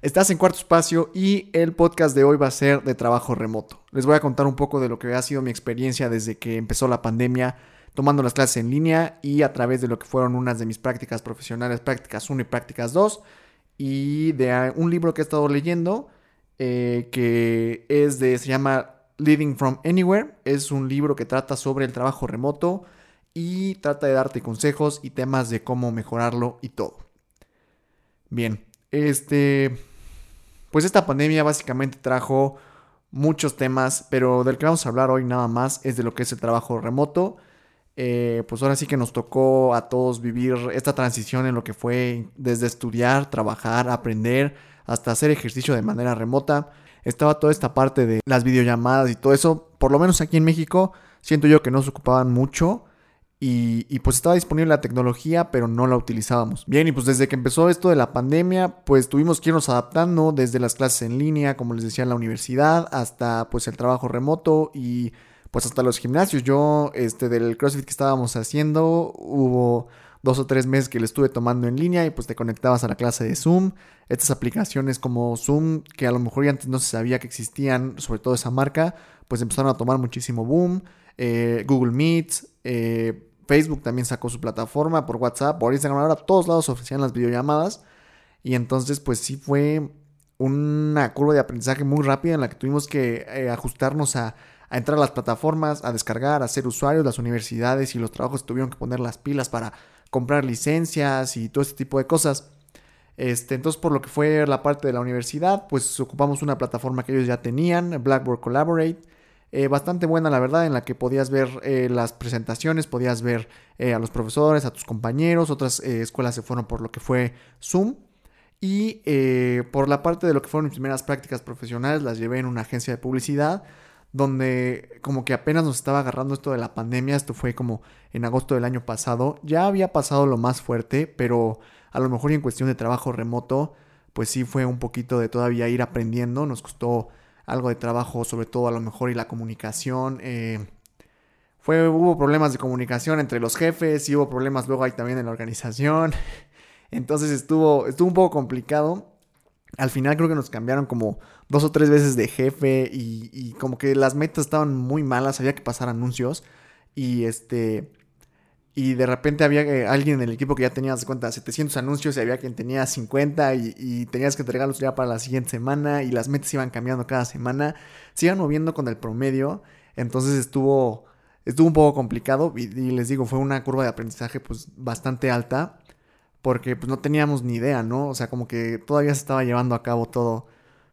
Estás en cuarto espacio y el podcast de hoy va a ser de trabajo remoto. Les voy a contar un poco de lo que ha sido mi experiencia desde que empezó la pandemia, tomando las clases en línea y a través de lo que fueron unas de mis prácticas profesionales, prácticas 1 y prácticas 2, y de un libro que he estado leyendo eh, que es de, se llama Living from Anywhere. Es un libro que trata sobre el trabajo remoto y trata de darte consejos y temas de cómo mejorarlo y todo. Bien, este, pues esta pandemia básicamente trajo muchos temas, pero del que vamos a hablar hoy nada más es de lo que es el trabajo remoto. Eh, pues ahora sí que nos tocó a todos vivir esta transición en lo que fue desde estudiar, trabajar, aprender, hasta hacer ejercicio de manera remota. Estaba toda esta parte de las videollamadas y todo eso, por lo menos aquí en México, siento yo que no se ocupaban mucho. Y, pues estaba disponible la tecnología, pero no la utilizábamos. Bien, y pues desde que empezó esto de la pandemia, pues tuvimos que irnos adaptando desde las clases en línea, como les decía, en la universidad, hasta pues el trabajo remoto y pues hasta los gimnasios. Yo, este, del CrossFit que estábamos haciendo, hubo dos o tres meses que le estuve tomando en línea y pues te conectabas a la clase de Zoom. Estas aplicaciones como Zoom, que a lo mejor ya antes no se sabía que existían, sobre todo esa marca, pues empezaron a tomar muchísimo boom. Eh, Google Meets, eh, Facebook también sacó su plataforma por WhatsApp, por Instagram, ahora todos lados ofrecían las videollamadas. Y entonces pues sí fue una curva de aprendizaje muy rápida en la que tuvimos que eh, ajustarnos a, entrar a las plataformas, a descargar, a ser usuarios, las universidades y los trabajos tuvieron que poner las pilas para comprar licencias y todo este tipo de cosas. Este, entonces, por lo que fue la parte de la universidad, pues ocupamos una plataforma que ellos ya tenían, Blackboard Collaborate. Eh, bastante buena la verdad, en la que podías ver eh, las presentaciones, podías ver eh, a los profesores, a tus compañeros, otras escuelas se fueron por lo que fue Zoom. Y por la parte de lo que fueron mis primeras prácticas profesionales, las llevé en una agencia de publicidad, donde como que apenas nos estaba agarrando esto de la pandemia, esto fue como en agosto del año pasado, ya había pasado lo más fuerte, pero a lo mejor en cuestión de trabajo remoto, pues sí fue un poquito de todavía ir aprendiendo, nos costó algo de trabajo, sobre todo a lo mejor y la comunicación. Eh, fue, hubo problemas de comunicación entre los jefes y hubo problemas luego ahí también en la organización. Entonces estuvo, estuvo un poco complicado. Al final creo que nos cambiaron como dos o tres veces de jefe y, y como que las metas estaban muy malas, había que pasar anuncios y este y de repente había eh, alguien en el equipo que ya tenía, de cuenta, 700 anuncios y había quien tenía 50 y, tenías que entregarlos ya para la siguiente semana y las metas iban cambiando cada semana, se iban moviendo con el promedio, entonces estuvo, estuvo un poco complicado y, les digo, fue una curva de aprendizaje pues bastante alta porque pues no teníamos ni idea, ¿no? O sea, como que todavía se estaba llevando a cabo todo,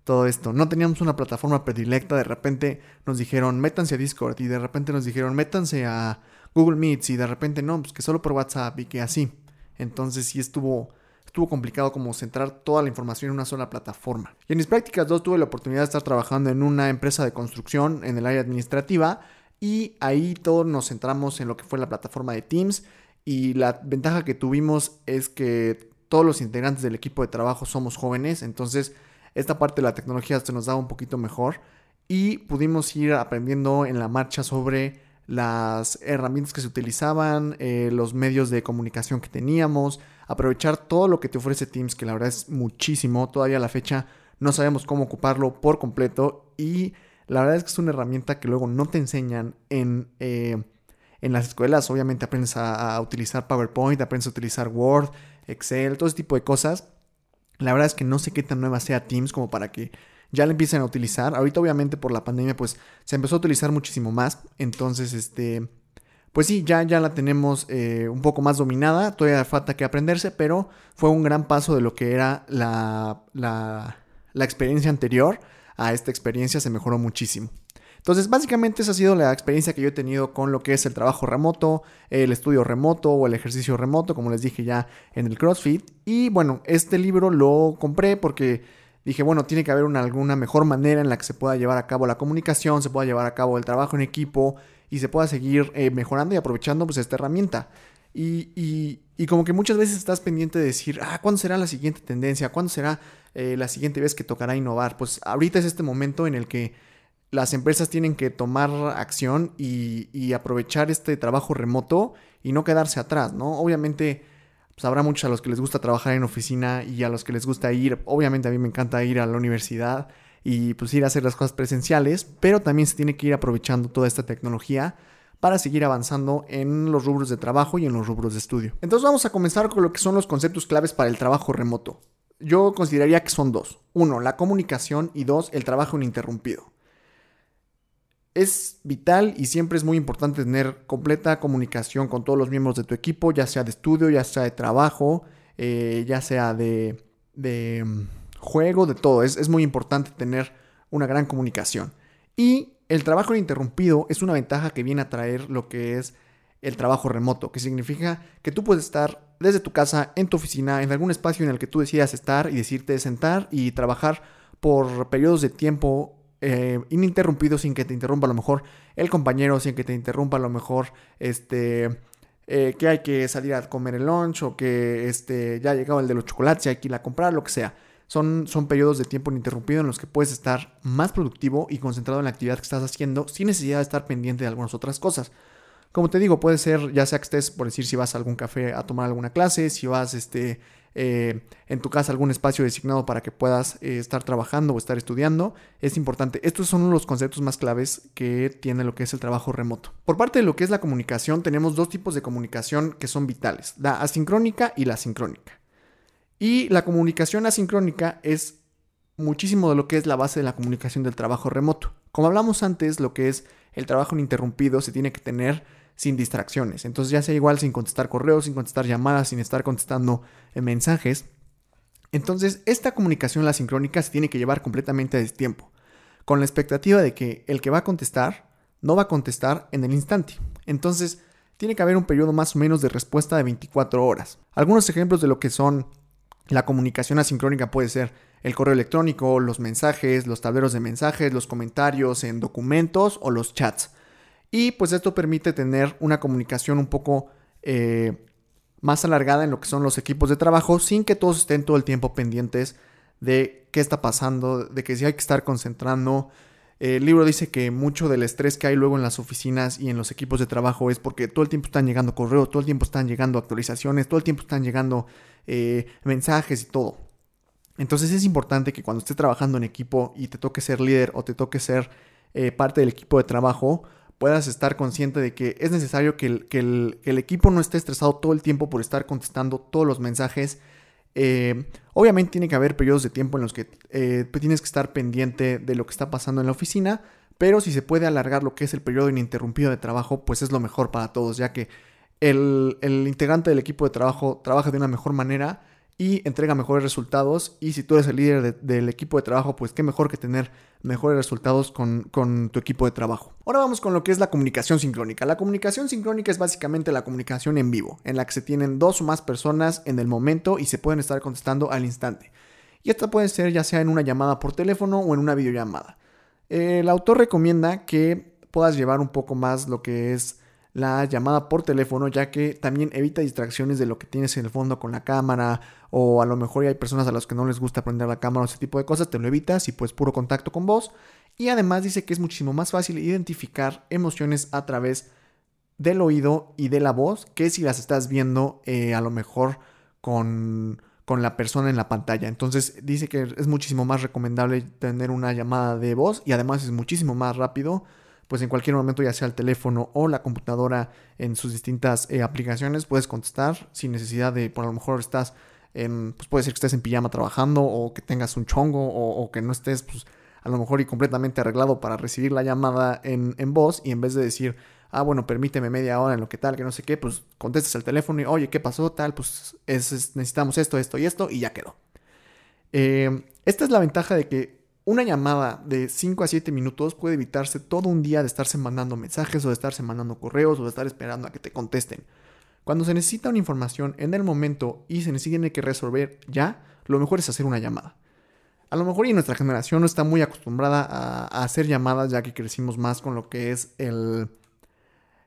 todo esto. No teníamos una plataforma predilecta, de repente nos dijeron, métanse a Discord y de repente nos dijeron, métanse a Google Meets y de repente no, pues que solo por WhatsApp y que así. Entonces sí estuvo, estuvo complicado como centrar toda la información en una sola plataforma. Y en mis prácticas 2 tuve la oportunidad de estar trabajando en una empresa de construcción en el área administrativa y ahí todos nos centramos en lo que fue la plataforma de Teams y la ventaja que tuvimos es que todos los integrantes del equipo de trabajo somos jóvenes, entonces esta parte de la tecnología se nos daba un poquito mejor y pudimos ir aprendiendo en la marcha sobre las herramientas que se utilizaban, eh, los medios de comunicación que teníamos, aprovechar todo lo que te ofrece Teams, que la verdad es muchísimo. Todavía a la fecha no sabemos cómo ocuparlo por completo y la verdad es que es una herramienta que luego no te enseñan en, eh, en las escuelas. Obviamente aprendes a, a, utilizar PowerPoint, aprendes a utilizar Word, Excel, todo ese tipo de cosas. La verdad es que no sé qué tan nueva sea Teams como para que ya la empiezan a utilizar. Ahorita obviamente por la pandemia pues se empezó a utilizar muchísimo más. Entonces este... Pues sí, ya, ya la tenemos eh, un poco más dominada, todavía falta que aprenderse, pero fue un gran paso de lo que era la, la, la experiencia anterior a esta experiencia, se mejoró muchísimo. Entonces, básicamente esa ha sido la experiencia que yo he tenido con lo que es el trabajo remoto, el estudio remoto o el ejercicio remoto, como les dije ya en el CrossFit. Y bueno, este libro lo compré porque dije, bueno, tiene que haber una, alguna mejor manera en la que se pueda llevar a cabo la comunicación, se pueda llevar a cabo el trabajo en equipo y se pueda seguir eh, mejorando y aprovechando pues esta herramienta. Y, y, como que muchas veces estás pendiente de decir, ah, ¿cuándo será la siguiente tendencia? ¿Cuándo será eh, la siguiente vez que tocará innovar? Pues ahorita es este momento en el que las empresas tienen que tomar acción y, y aprovechar este trabajo remoto y no quedarse atrás, ¿no? Obviamente pues habrá muchos a los que les gusta trabajar en oficina y a los que les gusta ir, obviamente a mí me encanta ir a la universidad y pues ir a hacer las cosas presenciales, pero también se tiene que ir aprovechando toda esta tecnología para seguir avanzando en los rubros de trabajo y en los rubros de estudio. Entonces vamos a comenzar con lo que son los conceptos claves para el trabajo remoto. Yo consideraría que son dos. Uno, la comunicación y dos, el trabajo ininterrumpido. Es vital y siempre es muy importante tener completa comunicación con todos los miembros de tu equipo, ya sea de estudio, ya sea de trabajo, eh, ya sea de, mm, juego, de todo. Es, es muy importante tener una gran comunicación. Y el trabajo ininterrumpido es una ventaja que viene a traer lo que es el trabajo remoto, que significa que tú puedes estar desde tu casa, en tu oficina, en algún espacio en el que tú decidas estar y decirte sentar y trabajar por periodos de tiempo eh, ininterrumpidos sin que te interrumpa a lo mejor el compañero, sin que te interrumpa a lo mejor este... Eh, que hay que salir a comer el lunch o que este, ya ha llegado el de los chocolates y hay que ir a comprar, lo que sea. Son, son periodos de tiempo ininterrumpido en los que puedes estar más productivo y concentrado en la actividad que estás haciendo sin necesidad de estar pendiente de algunas otras cosas. Como te digo, puede ser ya sea que estés, por decir, si vas a algún café a tomar alguna clase, si vas este, eh, en tu casa algún espacio designado para que puedas eh, estar trabajando o estar estudiando, es importante. Estos son los conceptos más claves que tiene lo que es el trabajo remoto. Por parte de lo que es la comunicación, tenemos dos tipos de comunicación que son vitales, la asincrónica y la sincrónica. Y la comunicación asincrónica es muchísimo de lo que es la base de la comunicación del trabajo remoto. Como hablamos antes, lo que es el trabajo ininterrumpido se tiene que tener sin distracciones. Entonces ya sea igual sin contestar correos, sin contestar llamadas, sin estar contestando eh, mensajes. Entonces esta comunicación la sincrónica se tiene que llevar completamente a destiempo, con la expectativa de que el que va a contestar no va a contestar en el instante. Entonces tiene que haber un periodo más o menos de respuesta de 24 horas. Algunos ejemplos de lo que son la comunicación asincrónica puede ser el correo electrónico, los mensajes, los tableros de mensajes, los comentarios en documentos o los chats. Y pues esto permite tener una comunicación un poco eh, más alargada en lo que son los equipos de trabajo sin que todos estén todo el tiempo pendientes de qué está pasando, de que si hay que estar concentrando. El libro dice que mucho del estrés que hay luego en las oficinas y en los equipos de trabajo es porque todo el tiempo están llegando correos, todo el tiempo están llegando actualizaciones, todo el tiempo están llegando eh, mensajes y todo. Entonces es importante que cuando estés trabajando en equipo y te toque ser líder o te toque ser eh, parte del equipo de trabajo, puedas estar consciente de que es necesario que el, equipo no esté estresado todo el tiempo por estar contestando todos los mensajes. Eh, obviamente tiene que haber periodos de tiempo en los que eh, tienes que estar pendiente de lo que está pasando en la oficina, pero si se puede alargar lo que es el periodo ininterrumpido de trabajo, pues es lo mejor para todos, ya que el, el integrante del equipo de trabajo trabaja de una mejor manera y entrega mejores resultados. Y si tú eres el líder del equipo de trabajo, pues qué mejor que tener mejores resultados con, tu equipo de trabajo. Ahora vamos con lo que es la comunicación sincrónica. La comunicación sincrónica es básicamente la comunicación en vivo, en la que se tienen dos o más personas en el momento y se pueden estar contestando al instante. Y esto puede ser ya sea en una llamada por teléfono o en una videollamada. El autor recomienda que puedas llevar un poco más lo que es la llamada por teléfono, ya que también evita distracciones de lo que tienes en el fondo con la cámara, o a lo mejor hay personas a las que no les gusta prender la cámara o ese tipo de cosas, te lo evitas y pues puro contacto con voz. Y además dice que es muchísimo más fácil identificar emociones a través del oído y de la voz que si las estás viendo eh, a lo mejor con, con la persona en la pantalla. Entonces dice que es muchísimo más recomendable tener una llamada de voz y además es muchísimo más rápido pues en cualquier momento, ya sea el teléfono o la computadora en sus distintas eh, aplicaciones, puedes contestar sin necesidad de, por a lo mejor estás en, pues puede ser que estés en pijama trabajando o que tengas un chongo o, que no estés, pues a lo mejor y completamente arreglado para recibir la llamada en, voz y en vez de decir, ah, bueno, permíteme media hora en lo que tal, que no sé qué, pues contestas el teléfono y, oye, ¿qué pasó? Tal, pues necesitamos esto, esto y esto y ya quedó. Eh, esta es la ventaja de que una llamada de 5 a 7 minutos puede evitarse todo un día de estarse mandando mensajes o de estarse mandando correos o de estar esperando a que te contesten. Cuando se necesita una información en el momento y se necesita que resolver ya, lo mejor es hacer una llamada. A lo mejor y nuestra generación no está muy acostumbrada a, hacer llamadas ya que crecimos más con lo que es el,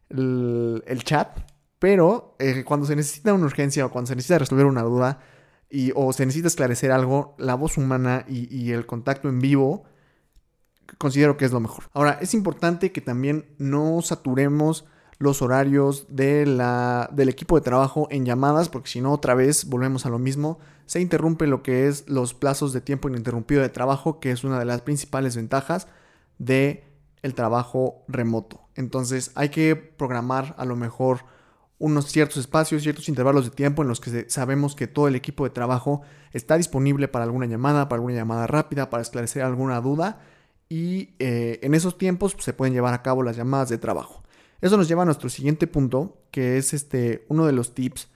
el, chat, pero eh, cuando se necesita una urgencia o cuando se necesita resolver una duda, y, o se necesita esclarecer algo, la voz humana y, el contacto en vivo considero que es lo mejor. Ahora, es importante que también no saturemos los horarios del equipo de trabajo en llamadas, porque si no, otra vez volvemos a lo mismo, se interrumpe lo que es los plazos de tiempo ininterrumpido de trabajo, que es una de las principales ventajas de el trabajo remoto. Entonces hay que programar a lo mejor unos ciertos espacios, ciertos intervalos de tiempo en los que sabemos que todo el equipo de trabajo está disponible para alguna llamada, para alguna llamada rápida, para esclarecer alguna duda y eh, en esos tiempos pues, se pueden llevar a cabo las llamadas de trabajo. Eso nos lleva a nuestro siguiente punto, que es este, uno de los tips,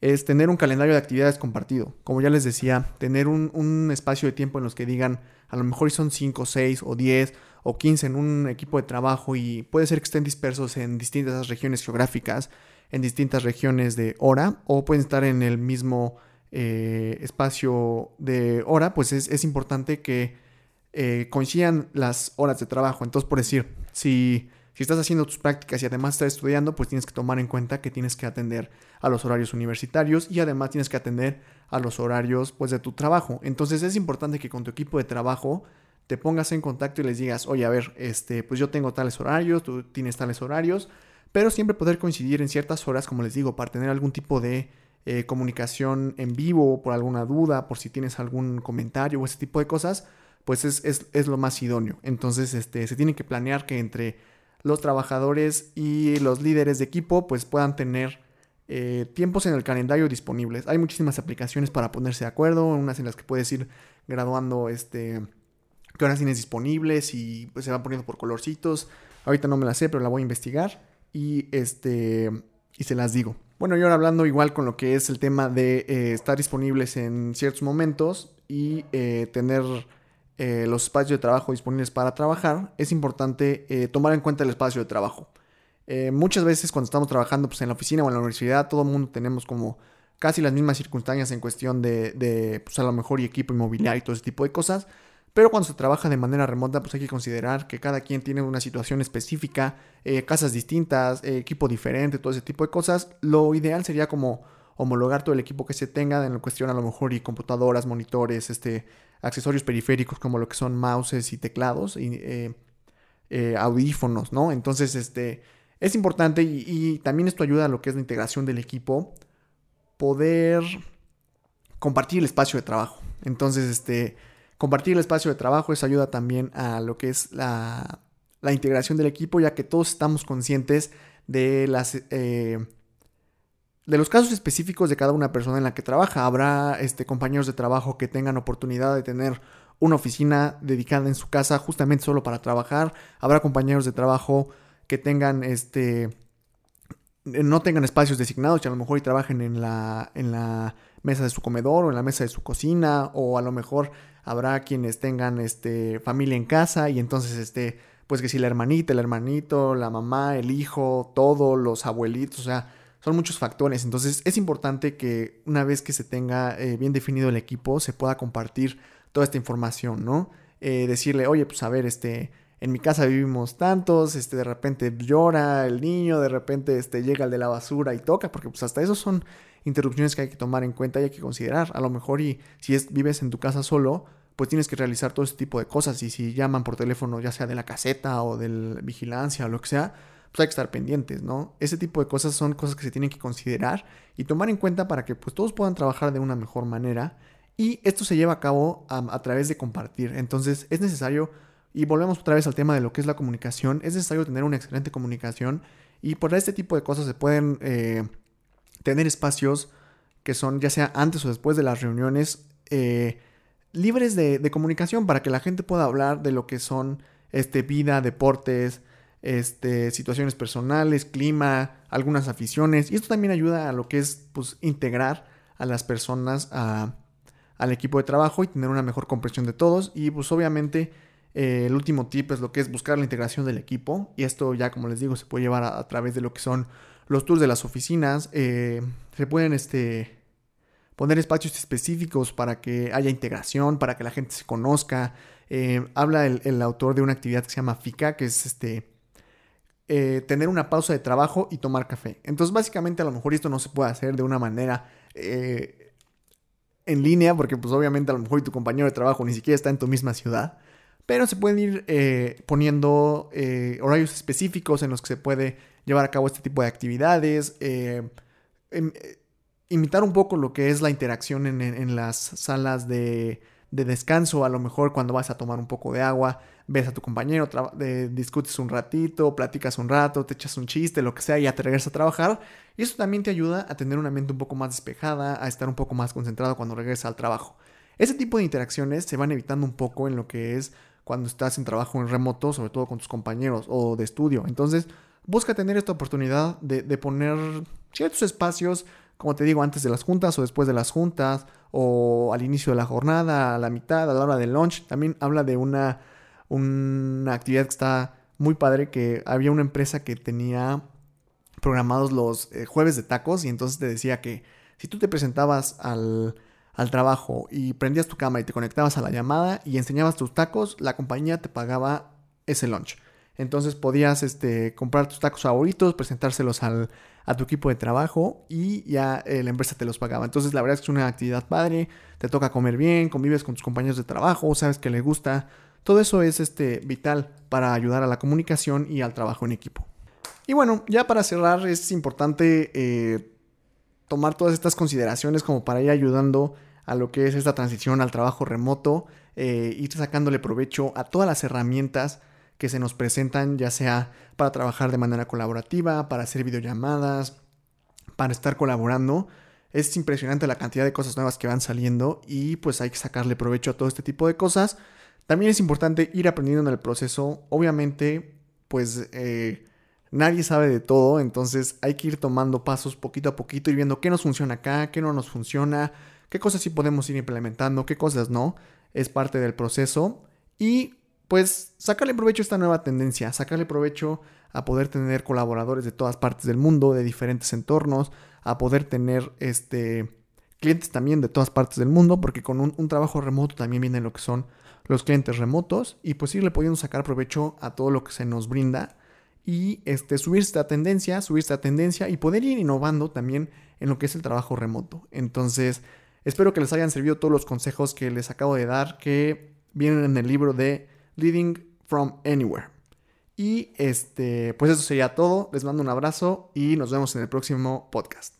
es tener un calendario de actividades compartido. Como ya les decía, tener un, espacio de tiempo en los que digan, a lo mejor son 5, 6 o 10 o 15 en un equipo de trabajo y puede ser que estén dispersos en distintas regiones geográficas, en distintas regiones de hora, o pueden estar en el mismo eh, espacio de hora, pues es, importante que eh, coincidan las horas de trabajo. Entonces, por decir, si si estás haciendo tus prácticas y además estás estudiando, pues tienes que tomar en cuenta que tienes que atender a los horarios universitarios y además tienes que atender a los horarios pues de tu trabajo. Entonces es importante que con tu equipo de trabajo te pongas en contacto y les digas, oye, a ver, este, pues yo tengo tales horarios, tú tienes tales horarios, pero siempre poder coincidir en ciertas horas, como les digo, para tener algún tipo de eh, comunicación en vivo, por alguna duda, por si tienes algún comentario o ese tipo de cosas, pues es, es lo más idóneo. Entonces, este, se tiene que planear que entre los trabajadores y los líderes de equipo pues puedan tener eh, tiempos en el calendario disponibles. Hay muchísimas aplicaciones para ponerse de acuerdo, unas en las que puedes ir graduando este qué horas tienes disponibles y pues se van poniendo por colorcitos. Ahorita no me la sé, pero la voy a investigar y este y se las digo. Bueno, y ahora hablando igual con lo que es el tema de eh, estar disponibles en ciertos momentos y eh, tener eh, los espacios de trabajo disponibles para trabajar, es importante tomar en cuenta el espacio de trabajo. Muchas veces cuando estamos trabajando pues, en la oficina o en la universidad, todo el mundo tenemos como casi las mismas circunstancias en cuestión de, de pues, a lo mejor y equipo inmobiliario y todo ese tipo de cosas. Pero cuando se trabaja de manera remota, pues hay que considerar que cada quien tiene una situación específica, casas distintas, equipo diferente, todo ese tipo de cosas. Lo ideal sería como homologar todo el equipo que se tenga en la cuestión a lo mejor y computadoras, monitores, este, accesorios periféricos como lo que son mouses y teclados y eh, eh, audífonos, ¿no? Entonces, este, es importante y, también esto ayuda a lo que es la integración del equipo, poder compartir el espacio de trabajo. Entonces, este, compartir el espacio de trabajo, eso ayuda también a lo que es la, la integración del equipo, ya que todos estamos conscientes de las... Eh, de los casos específicos de cada una persona en la que trabaja. Habrá este, compañeros de trabajo que tengan oportunidad de tener una oficina dedicada en su casa justamente solo para trabajar. Habrá compañeros de trabajo que tengan este no tengan espacios designados y a lo mejor y trabajen en la, en la mesa de su comedor o en la mesa de su cocina o a lo mejor habrá quienes tengan este familia en casa y entonces este pues que si la hermanita, el hermanito, la mamá, el hijo, todos los abuelitos, o sea, son muchos factores. Entonces es importante que una vez que se tenga eh, bien definido el equipo, se pueda compartir toda esta información, ¿no? Eh, decirle, oye, pues a ver, este, en mi casa vivimos tantos, este, de repente llora el niño, de repente este, llega el de la basura y toca, porque pues hasta eso son interrupciones que hay que tomar en cuenta y hay que considerar. A lo mejor y si es, vives en tu casa solo, pues tienes que realizar todo ese tipo de cosas y si llaman por teléfono, ya sea de la caseta o de vigilancia o lo que sea, pues hay que estar pendientes, ¿no? Ese tipo de cosas son cosas que se tienen que considerar y tomar en cuenta para que pues todos puedan trabajar de una mejor manera y esto se lleva a cabo a, través de compartir. Entonces es necesario, y volvemos otra vez al tema de lo que es la comunicación, es necesario tener una excelente comunicación y por este tipo de cosas se pueden eh, tener espacios que son ya sea antes o después de las reuniones eh, libres de, de, comunicación para que la gente pueda hablar de lo que son este, vida, deportes, este, situaciones personales, clima, algunas aficiones. Y esto también ayuda a lo que es pues, integrar a las personas al equipo de trabajo y tener una mejor comprensión de todos. Y pues obviamente eh, el último tip es lo que es buscar la integración del equipo. Y esto ya como les digo se puede llevar a, través de lo que son los tours de las oficinas. Eh, se pueden este, poner espacios específicos para que haya integración, para que la gente se conozca. Eh, habla el, autor de una actividad que se llama FICA, que es este eh, tener una pausa de trabajo y tomar café. Entonces, básicamente, a lo mejor esto no se puede hacer de una manera en línea, porque pues obviamente a lo mejor tu compañero de trabajo ni siquiera está en tu misma ciudad. Pero se pueden ir poniendo horarios específicos en los que se puede llevar a cabo este tipo de actividades, eh, em, eh, imitar un poco lo que es la interacción en, las salas de, descanso, a lo mejor cuando vas a tomar un poco de agua, ves a tu compañero, discutes un ratito, platicas un rato, te echas un chiste, lo que sea, y ya te regresas a trabajar. Y eso también te ayuda a tener una mente un poco más despejada, a estar un poco más concentrado cuando regresas al trabajo. Ese tipo de interacciones se van evitando un poco en lo que es cuando estás en trabajo en remoto, sobre todo con tus compañeros o de estudio. Entonces, busca tener esta oportunidad de, poner ciertos espacios, como te digo, antes de las juntas o después de las juntas, o al inicio de la jornada, a la mitad, a la hora del lunch. También habla de una, una actividad que está muy padre, que había una empresa que tenía programados los eh, jueves de tacos y entonces te decía que si tú te presentabas al al trabajo y prendías tu cámara y te conectabas a la llamada y enseñabas tus tacos, la compañía te pagaba ese lunch. Entonces podías este, comprar tus tacos favoritos, presentárselos al, a tu equipo de trabajo y ya eh, la empresa te los pagaba. Entonces la verdad es que es una actividad padre, te toca comer bien, convives con tus compañeros de trabajo, sabes que les gusta. Todo eso es este, vital para ayudar a la comunicación y al trabajo en equipo. Y bueno, ya para cerrar es importante eh, tomar todas estas consideraciones como para ir ayudando a lo que es esta transición al trabajo remoto, eh, ir sacándole provecho a todas las herramientas que se nos presentan, ya sea para trabajar de manera colaborativa, para hacer videollamadas, para estar colaborando. Es impresionante la cantidad de cosas nuevas que van saliendo y pues hay que sacarle provecho a todo este tipo de cosas. También es importante ir aprendiendo en el proceso. Obviamente, pues eh, nadie sabe de todo, entonces hay que ir tomando pasos poquito a poquito y viendo qué nos funciona acá, qué no nos funciona, qué cosas sí podemos ir implementando, qué cosas no, es parte del proceso y pues sacarle provecho a esta nueva tendencia, sacarle provecho a poder tener colaboradores de todas partes del mundo, de diferentes entornos, a poder tener este clientes también de todas partes del mundo, porque con un, trabajo remoto también vienen lo que son los clientes remotos y pues irle pudiendo sacar provecho a todo lo que se nos brinda y este, subir esta tendencia, subir esta tendencia y poder ir innovando también en lo que es el trabajo remoto. Entonces, Espero que les hayan servido todos los consejos que les acabo de dar que vienen en el libro de Leading from Anywhere. Y este, pues eso sería todo. Les mando un abrazo y nos vemos en el próximo podcast.